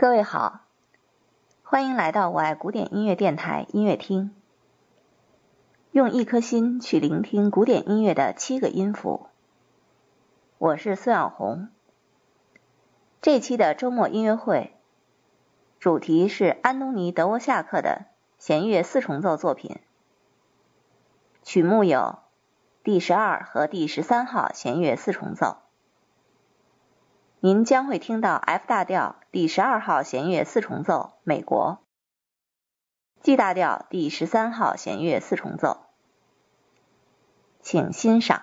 各位好，欢迎来到我爱古典音乐电台音乐厅，用一颗心去聆听古典音乐的七个音符。我是孙晓红。这期的周末音乐会主题是安东尼·德沃夏克的弦乐四重奏作品，曲目有第十二和第十三号弦乐四重奏。您将会听到 F 大调第十二号弦乐四重奏，美国；G 大调第十三号弦乐四重奏，请欣赏。